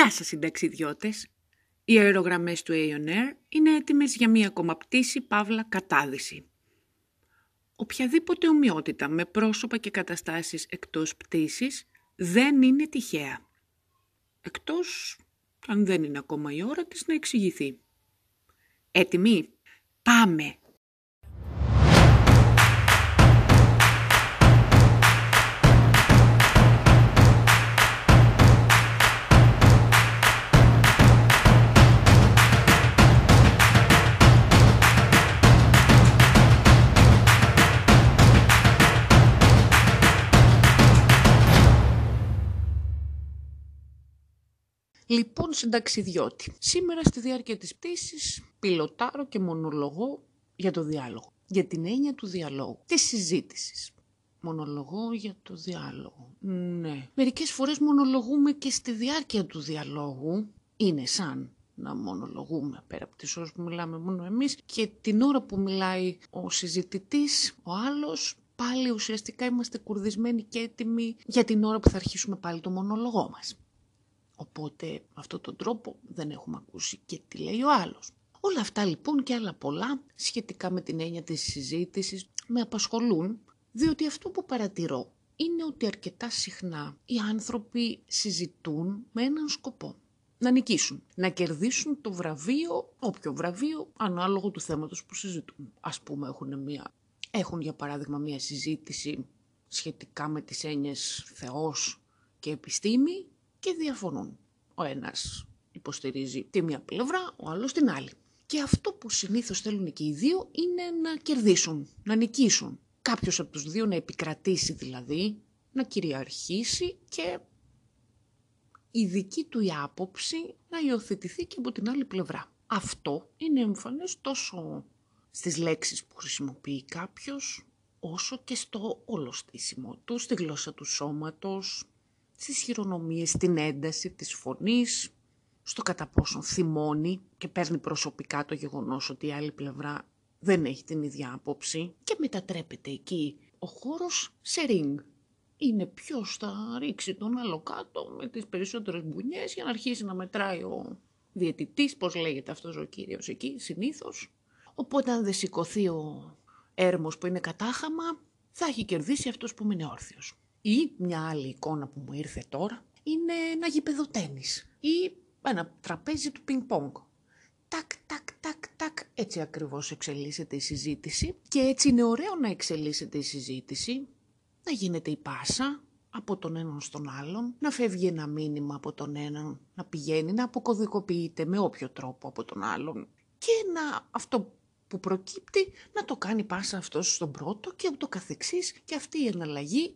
Γεια σας συνταξιδιώτες! Οι αερογραμμές του Aeon είναι έτοιμες για μία ακόμα πτήση παύλα κατάδυση. Οποιαδήποτε ομοιότητα με πρόσωπα και καταστάσεις εκτός πτήσης δεν είναι τυχαία. Εκτός αν δεν είναι ακόμα η ώρα της να εξηγηθεί. Έτοιμοι; Πάμε! Συνταξιδιώτη, σήμερα στη διάρκεια της πτήσης πιλωτάρω και μονολογώ για το διάλογο. Για την έννοια του διαλόγου, της συζήτησης. Μονολογώ για το διάλογο. Ναι. Μερικές φορές μονολογούμε και στη διάρκεια του διαλόγου. Είναι σαν να μονολογούμε πέρα από τις ώρες που μιλάμε μόνο εμείς και την ώρα που μιλάει ο συζητητής, ο άλλος, πάλι ουσιαστικά είμαστε κουρδισμένοι και έτοιμοι για την ώρα που θα αρχίσουμε πάλι το μονολογό μας. Οπότε με αυτόν τον τρόπο δεν έχουμε ακούσει και τι λέει ο άλλος. Όλα αυτά λοιπόν και άλλα πολλά σχετικά με την έννοια της συζήτησης με απασχολούν διότι αυτό που παρατηρώ είναι ότι αρκετά συχνά οι άνθρωποι συζητούν με έναν σκοπό. Να νικήσουν, να κερδίσουν το βραβείο, όποιο βραβείο, ανάλογο του θέματος που συζητούν. Ας πούμε έχουν, μια, έχουν για παράδειγμα μια συζήτηση σχετικά με τις έννοιες Θεός και επιστήμη και διαφωνούν. Ο ένας υποστηρίζει τη μία πλευρά, ο άλλος την άλλη. Και αυτό που συνήθως θέλουν και οι δύο είναι να κερδίσουν, να νικήσουν. Κάποιος από τους δύο να επικρατήσει δηλαδή, να κυριαρχήσει και η δική του η άποψη να υιοθετηθεί και από την άλλη πλευρά. Αυτό είναι εμφανές τόσο στις λέξεις που χρησιμοποιεί κάποιος, όσο και στο όλο στήσιμο του, στη γλώσσα του σώματος, στις χειρονομίες, στην ένταση της φωνής, στο κατά πόσο θυμώνει και παίρνει προσωπικά το γεγονός ότι η άλλη πλευρά δεν έχει την ίδια άποψη και μετατρέπεται εκεί ο χώρος σε ring. Είναι ποιο θα ρίξει τον άλλο κάτω με τις περισσότερες μπουνιές για να αρχίσει να μετράει ο διαιτητής, πώς λέγεται αυτός ο κύριος εκεί συνήθως. Οπότε αν δεν σηκωθεί ο έρμος που είναι κατάχαμα, θα έχει κερδίσει αυτός που είναι όρθιος. Ή μια άλλη εικόνα που μου ήρθε τώρα είναι ένα γήπεδο τένις ή ένα τραπέζι του πινκ πονγκ. Τάκ, τάκ, τάκ, τάκ. Έτσι ακριβώς εξελίσσεται η συζήτηση και έτσι είναι ωραίο να εξελίσσεται η συζήτηση, να γίνεται η πάσα από τον έναν στον άλλον, να φεύγει ένα μήνυμα από τον έναν, να πηγαίνει, να αποκωδικοποιείται με όποιο τρόπο από τον άλλον και να αυτό που προκύπτει να το κάνει πάσα αυτός στον πρώτο και ούτω καθεξής και αυτή η εναλλαγή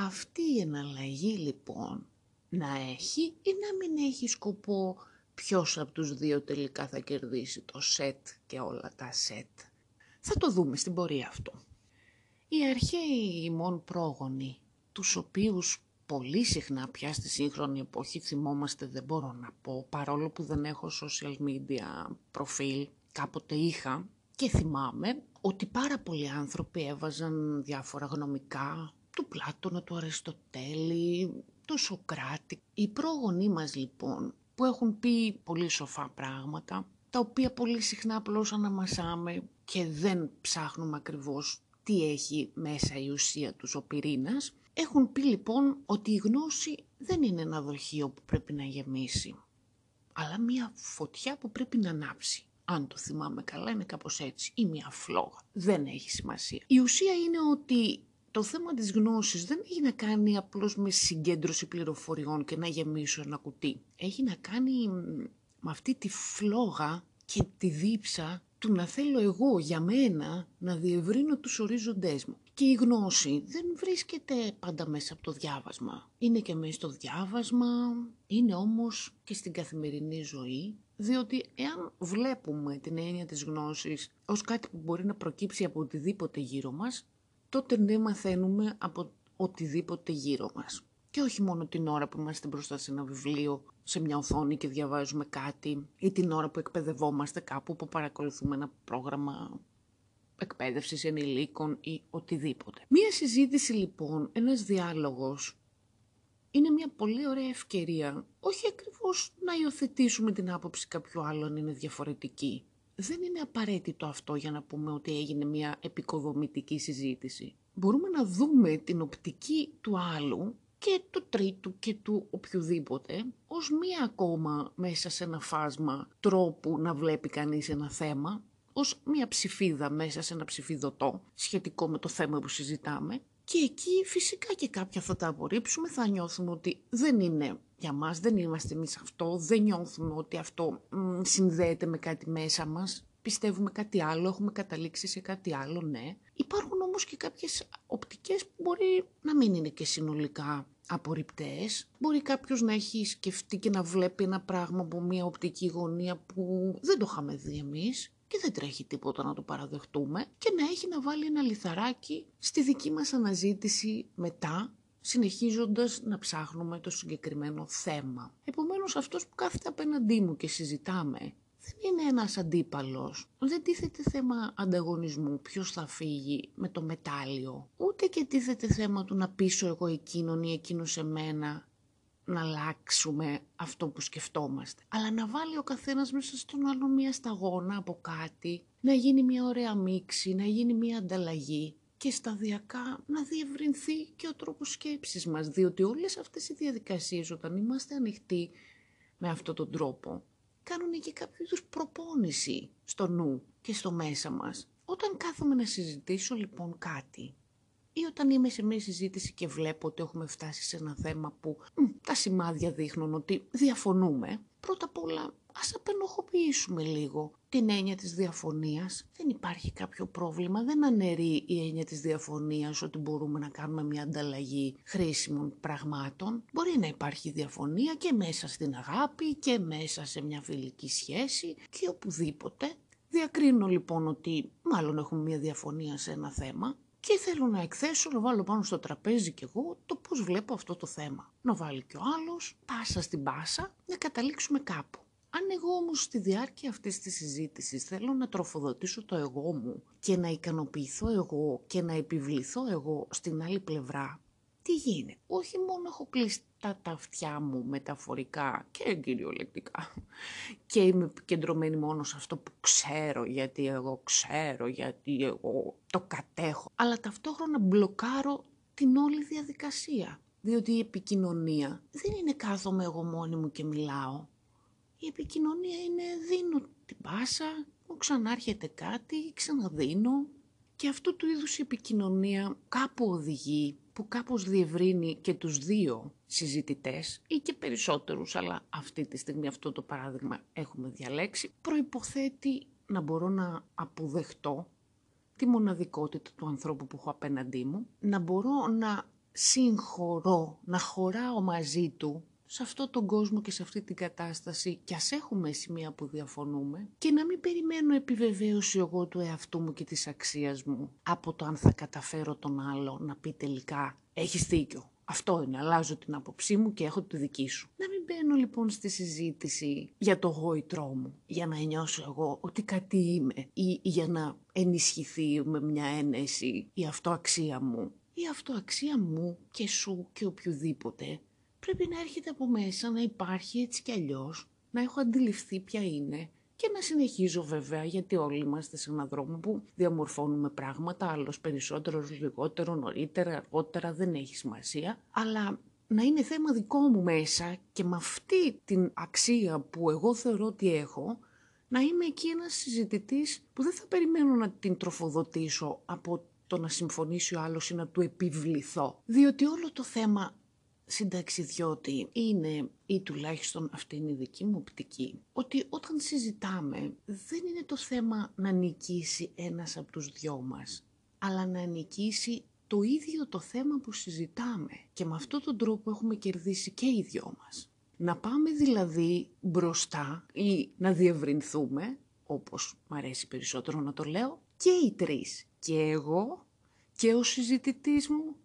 αυτή η εναλλαγή λοιπόν να έχει ή να μην έχει σκοπό ποιος από τους δύο τελικά θα κερδίσει το σετ και όλα τα σετ; Θα το δούμε στην πορεία αυτό. Οι αρχαίοι ημών πρόγονοι, τους οποίους πολύ συχνά πια στη σύγχρονη εποχή θυμόμαστε δεν μπορώ να πω, παρόλο που δεν έχω social media προφίλ, κάποτε είχα και θυμάμαι ότι πάρα πολλοί άνθρωποι έβαζαν διάφορα γνωμικά, του Πλάτωνα, του Αριστοτέλη, του Σοκράτη. Οι πρόγονοί μας λοιπόν που έχουν πει πολύ σοφά πράγματα, τα οποία πολύ συχνά απλώς αναμασάμε και δεν ψάχνουμε ακριβώς τι έχει μέσα η ουσία τους ο πυρήνας, έχουν πει λοιπόν ότι η γνώση δεν είναι ένα δοχείο που πρέπει να γεμίσει, αλλά μια φωτιά που πρέπει να ανάψει. Αν το θυμάμαι καλά είναι κάπως έτσι, ή μια φλόγα. Δεν έχει σημασία. Η ουσία είναι ότι το θέμα της γνώσης δεν έχει να κάνει απλώς με συγκέντρωση πληροφοριών και να γεμίσω ένα κουτί. Έχει να κάνει με αυτή τη φλόγα και τη δίψα του να θέλω εγώ για μένα να διευρύνω τους ορίζοντές μου. Και η γνώση δεν βρίσκεται πάντα μέσα από το διάβασμα. Είναι και μέσα στο διάβασμα, είναι όμως και στην καθημερινή ζωή, διότι εάν βλέπουμε την έννοια της γνώσης ως κάτι που μπορεί να προκύψει από οτιδήποτε γύρω μας, τότε δεν μαθαίνουμε από οτιδήποτε γύρω μας. Και όχι μόνο την ώρα που είμαστε μπροστά σε ένα βιβλίο, σε μια οθόνη και διαβάζουμε κάτι, ή την ώρα που εκπαιδευόμαστε κάπου που παρακολουθούμε ένα πρόγραμμα εκπαίδευσης ενηλίκων ή οτιδήποτε. Μία συζήτηση λοιπόν, ένας διάλογος, είναι μια πολύ ωραία ευκαιρία, όχι ακριβώς να υιοθετήσουμε την άποψη κάποιου άλλου αν είναι διαφορετική. Δεν είναι απαραίτητο αυτό για να πούμε ότι έγινε μια επικοδομητική συζήτηση. Μπορούμε να δούμε την οπτική του άλλου και του τρίτου και του οποιοδήποτε ως μία ακόμα μέσα σε ένα φάσμα τρόπου να βλέπει κανείς ένα θέμα, ως μία ψηφίδα μέσα σε ένα ψηφιδωτό σχετικό με το θέμα που συζητάμε και εκεί φυσικά και κάποια θα τα απορρίψουμε, θα νιώθουμε ότι δεν είναι για μας, δεν είμαστε εμείς αυτό, δεν νιώθουμε ότι αυτό μ, συνδέεται με κάτι μέσα μας, πιστεύουμε κάτι άλλο, έχουμε καταλήξει σε κάτι άλλο, ναι. Υπάρχουν όμως και κάποιες οπτικές που μπορεί να μην είναι και συνολικά απορριπτές. Μπορεί κάποιος να έχει σκεφτεί και να βλέπει ένα πράγμα από μια οπτική γωνία που δεν το είχαμε δει εμείς και δεν τρέχει τίποτα να το παραδεχτούμε και να έχει να βάλει ένα λιθαράκι στη δική μας αναζήτηση μετά συνεχίζοντας να ψάχνουμε το συγκεκριμένο θέμα. Επομένως αυτός που κάθεται απέναντί μου και συζητάμε δεν είναι ένας αντίπαλος. Δεν τίθεται θέμα ανταγωνισμού, ποιος θα φύγει με το μετάλλιο. Ούτε και τίθεται θέμα του να πείσω εγώ εκείνον ή εκείνος σε μένα να αλλάξουμε αυτό που σκεφτόμαστε. Αλλά να βάλει ο καθένας μέσα στον άλλο μία σταγόνα από κάτι, να γίνει μια ωραία μίξη, να γίνει μια ανταλλαγή και σταδιακά να διευρυνθεί και ο τρόπος σκέψης μας, διότι όλες αυτές οι διαδικασίες όταν είμαστε ανοιχτοί με αυτόν τον τρόπο, κάνουν και κάποιο είδους προπόνηση στο νου και στο μέσα μας. Όταν κάθομαι να συζητήσω λοιπόν κάτι ή όταν είμαι σε μια συζήτηση και βλέπω ότι έχουμε φτάσει σε ένα θέμα που μ, τα σημάδια δείχνουν ότι διαφωνούμε, πρώτα απ' όλα ας απενοχοποιήσουμε λίγο την έννοια της διαφωνίας. Δεν υπάρχει κάποιο πρόβλημα, δεν αναιρεί η έννοια της διαφωνίας ότι μπορούμε να κάνουμε μια ανταλλαγή χρήσιμων πραγμάτων. Μπορεί να υπάρχει διαφωνία και μέσα στην αγάπη και μέσα σε μια φιλική σχέση και οπουδήποτε. Διακρίνω λοιπόν ότι μάλλον έχουμε μια διαφωνία σε ένα θέμα και θέλω να εκθέσω, να βάλω πάνω στο τραπέζι κι εγώ το πώς βλέπω αυτό το θέμα. Να βάλει κι ο άλλος, πάσα στην πάσα, να καταλήξουμε κάπου. Αν εγώ όμως στη διάρκεια αυτής της συζήτησης θέλω να τροφοδοτήσω το εγώ μου και να ικανοποιηθώ εγώ και να επιβληθώ εγώ στην άλλη πλευρά, τι γίνεται. Όχι μόνο έχω κλείσει τα, τα αυτιά μου μεταφορικά και κυριολεκτικά και είμαι επικεντρωμένη μόνο σε αυτό που ξέρω γιατί εγώ ξέρω, γιατί εγώ το κατέχω, αλλά ταυτόχρονα μπλοκάρω την όλη διαδικασία. Διότι η επικοινωνία δεν είναι κάθομαι εγώ μόνη μου και μιλάω. Η επικοινωνία είναι δίνω την πάσα, μου ξανάρχεται κάτι, ξαναδίνω. Και αυτού του είδους η επικοινωνία κάπου οδηγεί, που κάπως διευρύνει και τους δύο συζητητές ή και περισσότερους, αλλά αυτή τη στιγμή αυτό το παράδειγμα έχουμε διαλέξει, προϋποθέτει να μπορώ να αποδεχτώ τη μοναδικότητα του ανθρώπου που έχω απέναντί μου, να μπορώ να συγχωρώ, να χωράω μαζί του σε αυτό τον κόσμο και σε αυτή την κατάσταση και ας έχουμε σημεία που διαφωνούμε και να μην περιμένω επιβεβαίωση εγώ του εαυτού μου και της αξίας μου από το αν θα καταφέρω τον άλλο να πει τελικά έχεις δίκιο. Αυτό είναι, αλλάζω την άποψή μου και έχω τη δική σου. Να μην μπαίνω λοιπόν στη συζήτηση για το γόητρό μου, για να νιώσω εγώ ότι κάτι είμαι ή για να ενισχυθεί με μια ένεση η αυτοαξία μου. Η αυτοαξία μου και σου και οποιοδήποτε πρέπει να έρχεται από μέσα, να υπάρχει έτσι κι αλλιώς, να έχω αντιληφθεί ποια είναι και να συνεχίζω βέβαια γιατί όλοι είμαστε σε έναν δρόμο που διαμορφώνουμε πράγματα, άλλος περισσότερος, λιγότερο, νωρίτερα, αργότερα, δεν έχει σημασία, αλλά να είναι θέμα δικό μου μέσα και με αυτή την αξία που εγώ θεωρώ ότι έχω, να είμαι εκεί ένας συζητητής που δεν θα περιμένω να την τροφοδοτήσω από το να συμφωνήσει ο άλλος ή να του επιβληθώ. Διότι όλο το θέμα συνταξιδιώτη είναι, ή τουλάχιστον αυτή είναι η δική μου οπτική, ότι όταν συζητάμε δεν είναι το θέμα να νικήσει ένας από τους δυο μας, αλλά να νικήσει το ίδιο το θέμα που συζητάμε. Και με αυτόν τον τρόπο έχουμε κερδίσει και οι δυο μας. Να πάμε δηλαδή μπροστά ή να διευρυνθούμε, όπως μου αρέσει περισσότερο να το λέω, και οι τρεις. Και εγώ και ο συζητητής μου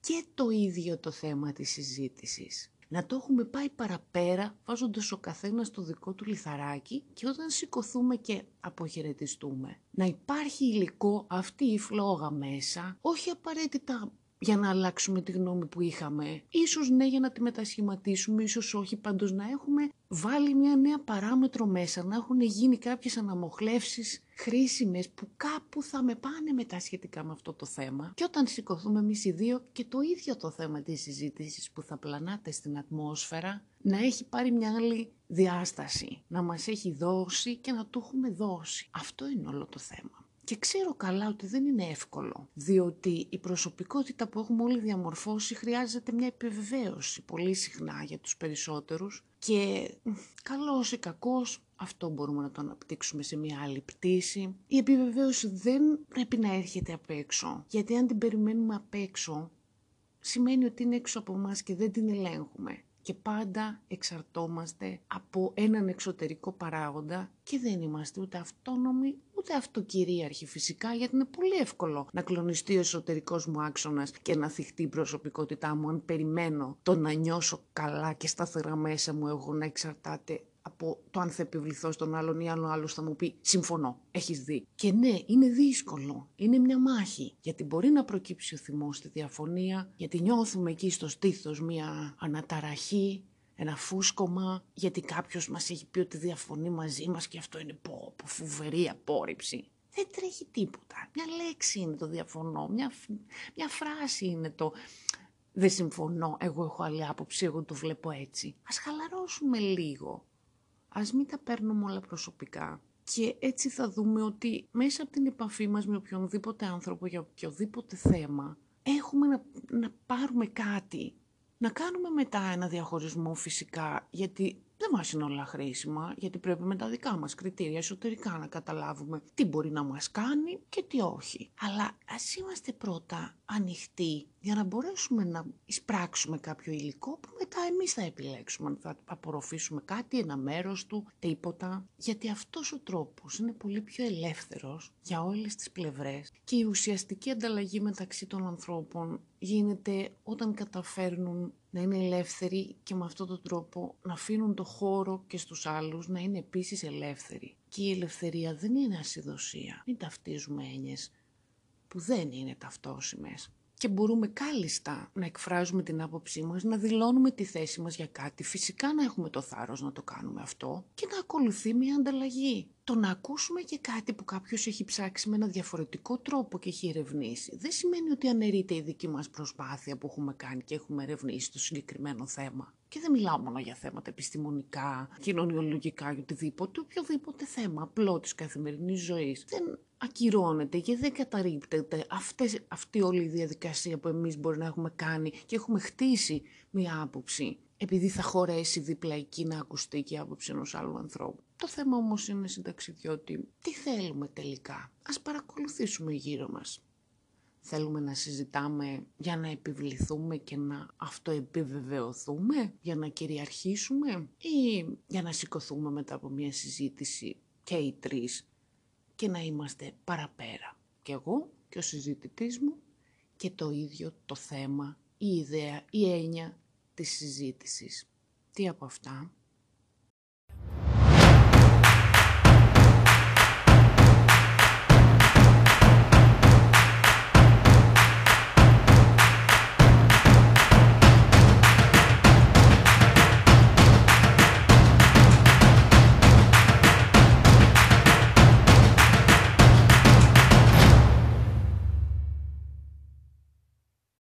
και το ίδιο το θέμα της συζήτησης. Να το έχουμε πάει παραπέρα βάζοντας ο καθένας το δικό του λιθαράκι και όταν σηκωθούμε και αποχαιρετιστούμε. Να υπάρχει υλικό αυτή η φλόγα μέσα, όχι απαραίτητα για να αλλάξουμε τη γνώμη που είχαμε. Ίσως ναι για να τη μετασχηματίσουμε, ίσως όχι, πάντως να έχουμε βάλει μια νέα παράμετρο μέσα, να έχουν γίνει κάποιες αναμοχλεύσεις χρήσιμες που κάπου θα με πάνε μετά σχετικά με αυτό το θέμα. Και όταν σηκωθούμε εμείς οι δύο και το ίδιο το θέμα της συζήτησης που θα πλανάτε στην ατμόσφαιρα, να έχει πάρει μια άλλη διάσταση, να μας έχει δώσει και να του έχουμε δώσει. Αυτό είναι όλο το θέμα. Και ξέρω καλά ότι δεν είναι εύκολο, διότι η προσωπικότητα που έχουμε όλοι διαμορφώσει χρειάζεται μια επιβεβαίωση πολύ συχνά για τους περισσότερους και καλός ή κακός αυτό μπορούμε να το αναπτύξουμε σε μια άλλη πτήση. Η επιβεβαίωση δεν πρέπει να έρχεται απ' έξω, γιατί αν την περιμένουμε απ' έξω σημαίνει ότι είναι έξω από εμάς και δεν την ελέγχουμε και πάντα εξαρτόμαστε από έναν εξωτερικό παράγοντα και δεν είμαστε ούτε αυτόνομοι ούτε αυτοκυρίαρχοι φυσικά γιατί είναι πολύ εύκολο να κλονιστεί ο εσωτερικός μου άξονας και να θυχτεί η προσωπικότητά μου αν περιμένω το να νιώσω καλά και σταθερά μέσα μου εγώ να εξαρτάται από το αν θα επιβληθώ στον άλλον ή άλλο άλλος θα μου πει συμφωνώ, έχεις δει. Και ναι, είναι δύσκολο, είναι μια μάχη, γιατί μπορεί να προκύψει ο θυμός στη διαφωνία, γιατί νιώθουμε εκεί στο στήθος μια αναταραχή, ένα φούσκωμα, γιατί κάποιος μας έχει πει ότι διαφωνεί μαζί μας και αυτό είναι πω, πω φοβερή απόρριψη. Δεν τρέχει τίποτα. Μια λέξη είναι το διαφωνώ, μια, μια φράση είναι το δεν συμφωνώ, εγώ έχω άλλη άποψη, εγώ το βλέπω έτσι. Ας χαλαρώσουμε λίγο ας μην τα παίρνουμε όλα προσωπικά. Και έτσι θα δούμε ότι μέσα από την επαφή μας με οποιονδήποτε άνθρωπο για οποιοδήποτε θέμα, έχουμε να, να πάρουμε κάτι. Να κάνουμε μετά ένα διαχωρισμό φυσικά, γιατί δεν μας είναι όλα χρήσιμα, γιατί πρέπει με τα δικά μας κριτήρια εσωτερικά να καταλάβουμε τι μπορεί να μας κάνει και τι όχι. Αλλά ας είμαστε πρώτα ανοιχτοί για να μπορέσουμε να εισπράξουμε κάποιο υλικό που μετά εμείς θα επιλέξουμε αν θα απορροφήσουμε κάτι, ένα μέρος του, τίποτα. Γιατί αυτός ο τρόπος είναι πολύ πιο ελεύθερος για όλες τις πλευρές και η ουσιαστική ανταλλαγή μεταξύ των ανθρώπων γίνεται όταν καταφέρνουν να είναι ελεύθεροι και με αυτόν τον τρόπο να αφήνουν το χώρο και στους άλλους να είναι επίσης ελεύθεροι. Και η ελευθερία δεν είναι ασυδοσία. Μην ταυτίζουμε έννοιες που δεν είναι ταυτόσιμες και μπορούμε κάλλιστα να εκφράζουμε την άποψή μας, να δηλώνουμε τη θέση μας για κάτι, φυσικά να έχουμε το θάρρος να το κάνουμε αυτό και να ακολουθεί μια ανταλλαγή. Το να ακούσουμε και κάτι που κάποιος έχει ψάξει με ένα διαφορετικό τρόπο και έχει ερευνήσει, δεν σημαίνει ότι αναιρείται η δική μας προσπάθεια που έχουμε κάνει και έχουμε ερευνήσει το συγκεκριμένο θέμα. Και δεν μιλάω μόνο για θέματα επιστημονικά, κοινωνιολογικά ή οτιδήποτε, οποιοδήποτε θέμα απλό της καθημερινής ζωής. Δεν ακυρώνεται και δεν καταρρύπτεται αυτές, αυτή όλη η διαδικασία που εμείς μπορεί να έχουμε κάνει και έχουμε χτίσει μία άποψη επειδή θα χωρέσει δίπλα εκεί να ακουστεί και η άποψη ενός άλλου ανθρώπου. Το θέμα όμως είναι συνταξιδιώτη. Τι θέλουμε τελικά; Ας παρακολουθήσουμε γύρω μας. Θέλουμε να συζητάμε για να επιβληθούμε και να αυτοεπιβεβαιωθούμε, για να κυριαρχήσουμε ή για να σηκωθούμε μετά από μια συζήτηση και οι τρεις και να είμαστε παραπέρα. Και εγώ και ο συζητητής μου και το ίδιο το θέμα, η ιδέα, η έννοια της συζήτησης. Τι από αυτά;